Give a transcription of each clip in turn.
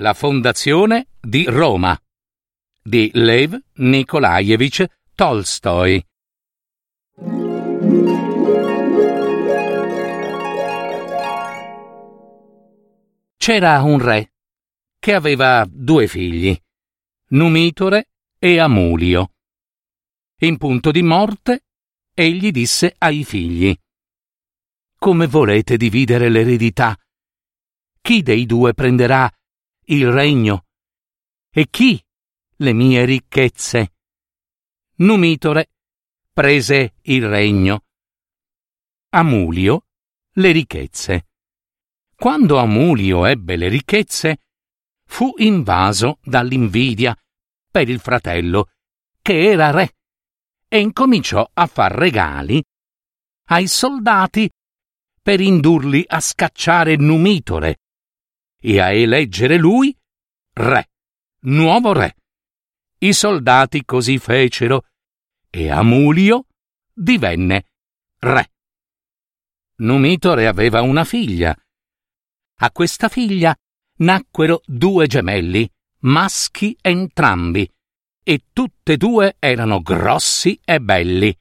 La fondazione di Roma di Lev Nikolaevich Tolstoi. C'era un re che aveva due figli, Numitore e Amulio. In punto di morte, egli disse ai figli: Come volete dividere l'eredità? Chi dei due prenderà il regno? E chi le mie ricchezze? Numitore prese il regno. Amulio le ricchezze. Quando Amulio ebbe le ricchezze, fu invaso dall'invidia per il fratello, che era re, e incominciò a far regali ai soldati per indurli a scacciare Numitore e a eleggere lui re, nuovo re. I soldati così fecero e Amulio divenne re. Numitore aveva una figlia. A questa figlia nacquero due gemelli, maschi entrambi, e tutte e due erano grossi e belli.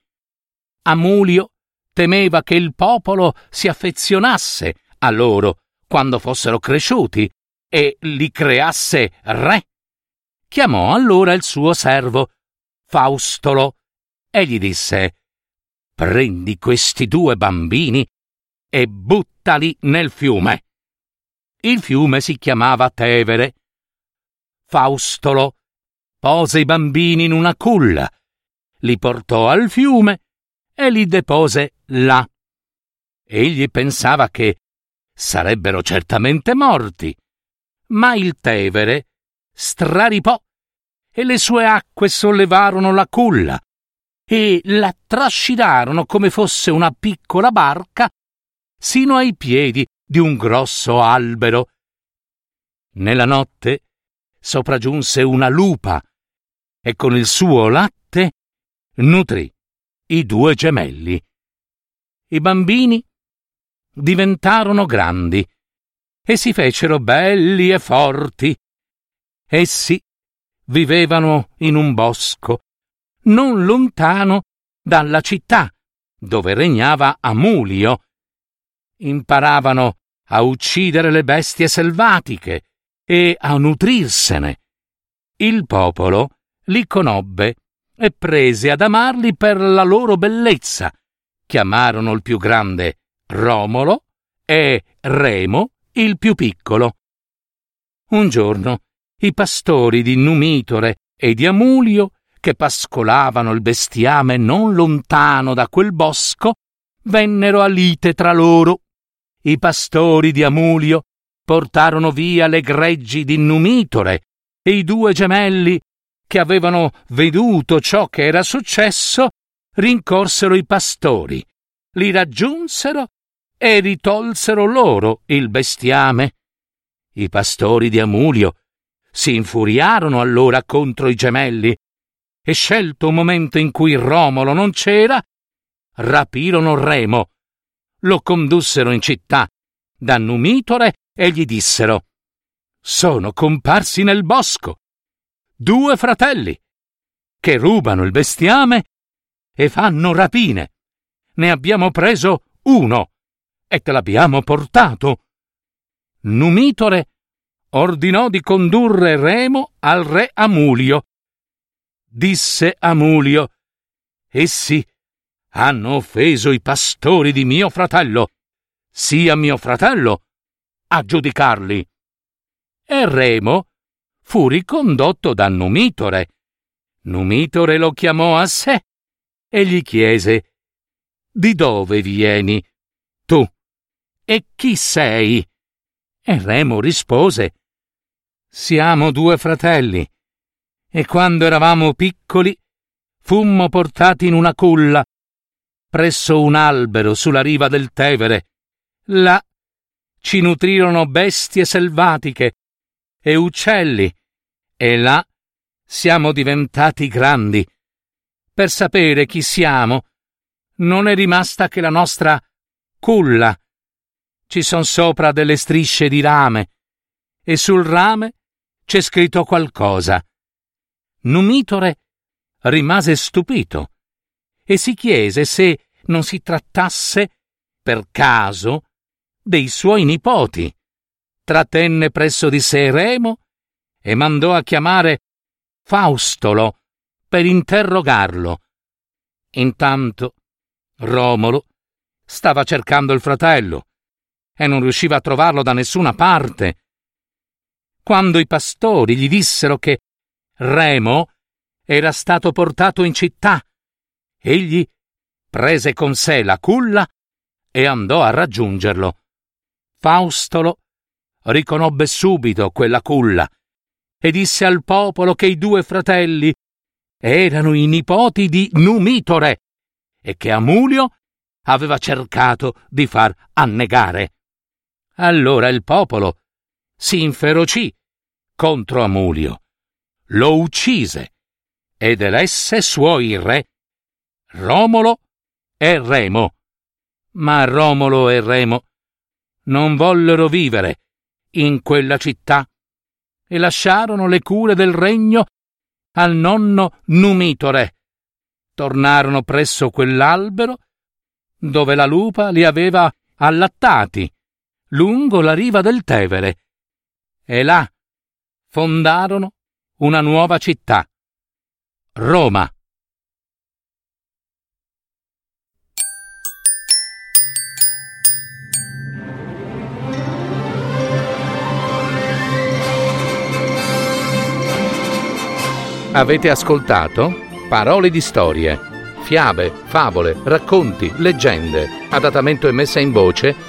Amulio temeva che il popolo si affezionasse a loro quando fossero cresciuti e li creasse re. Chiamò allora il suo servo, Faustolo, e gli disse Prendi questi due bambini e buttali nel fiume. Il fiume si chiamava Tevere. Faustolo pose i bambini in una culla, li portò al fiume e li depose là. Egli pensava che sarebbero certamente morti. Ma il Tevere straripò e le sue acque sollevarono la culla e la trascinarono come fosse una piccola barca sino ai piedi di un grosso albero. Nella notte sopraggiunse una lupa e con il suo latte nutrì i due gemelli. I bambini diventarono grandi e si fecero belli e forti. Essi vivevano in un bosco, non lontano dalla città, dove regnava Amulio. Imparavano a uccidere le bestie selvatiche e a nutrirsene. Il popolo li conobbe e prese ad amarli per la loro bellezza. Chiamarono il più grande Romolo e Remo il più piccolo. Un giorno i pastori di Numitore e di Amulio, che pascolavano il bestiame non lontano da quel bosco, vennero a lite tra loro. I pastori di Amulio portarono via le greggi di Numitore e i due gemelli, che avevano veduto ciò che era successo, rincorsero i pastori, li raggiunsero e ritolsero loro il bestiame. I pastori di Amulio si infuriarono allora contro i gemelli e scelto un momento in cui Romolo non c'era, rapirono Remo, lo condussero in città da Numitore e gli dissero Sono comparsi nel bosco due fratelli che rubano il bestiame e fanno rapine. Ne abbiamo preso uno e te l'abbiamo portato. Numitore ordinò di condurre Remo al re Amulio. Disse Amulio, essi hanno offeso i pastori di mio fratello, sia mio fratello a giudicarli. E Remo fu ricondotto da Numitore. Numitore lo chiamò a sé e gli chiese Di dove vieni? Tu e chi sei? E Remo rispose Siamo due fratelli. E quando eravamo piccoli, fummo portati in una culla presso un albero sulla riva del Tevere. Là ci nutrirono bestie selvatiche e uccelli, e là siamo diventati grandi. Per sapere chi siamo, non è rimasta che la nostra culla. Ci son sopra delle strisce di rame, e sul rame c'è scritto qualcosa. Numitore rimase stupito e si chiese se non si trattasse, per caso, dei suoi nipoti. Trattenne presso di sé Remo e mandò a chiamare Faustolo per interrogarlo. Intanto Romolo stava cercando il fratello e non riusciva a trovarlo da nessuna parte. Quando i pastori gli dissero che Remo era stato portato in città, egli prese con sé la culla e andò a raggiungerlo. Faustolo riconobbe subito quella culla e disse al popolo che i due fratelli erano i nipoti di Numitore e che Amulio aveva cercato di far annegare. Allora il popolo si inferocì contro Amulio, lo uccise ed elesse suoi re, Romolo e Remo. Ma Romolo e Remo non vollero vivere in quella città e lasciarono le cure del regno al nonno Numitore. Tornarono presso quell'albero dove la lupa li aveva allattati, lungo la riva del Tevere, e là fondarono una nuova città, Roma. Avete ascoltato Parole di storie, fiabe, favole, racconti, leggende, adattamento e messa in voce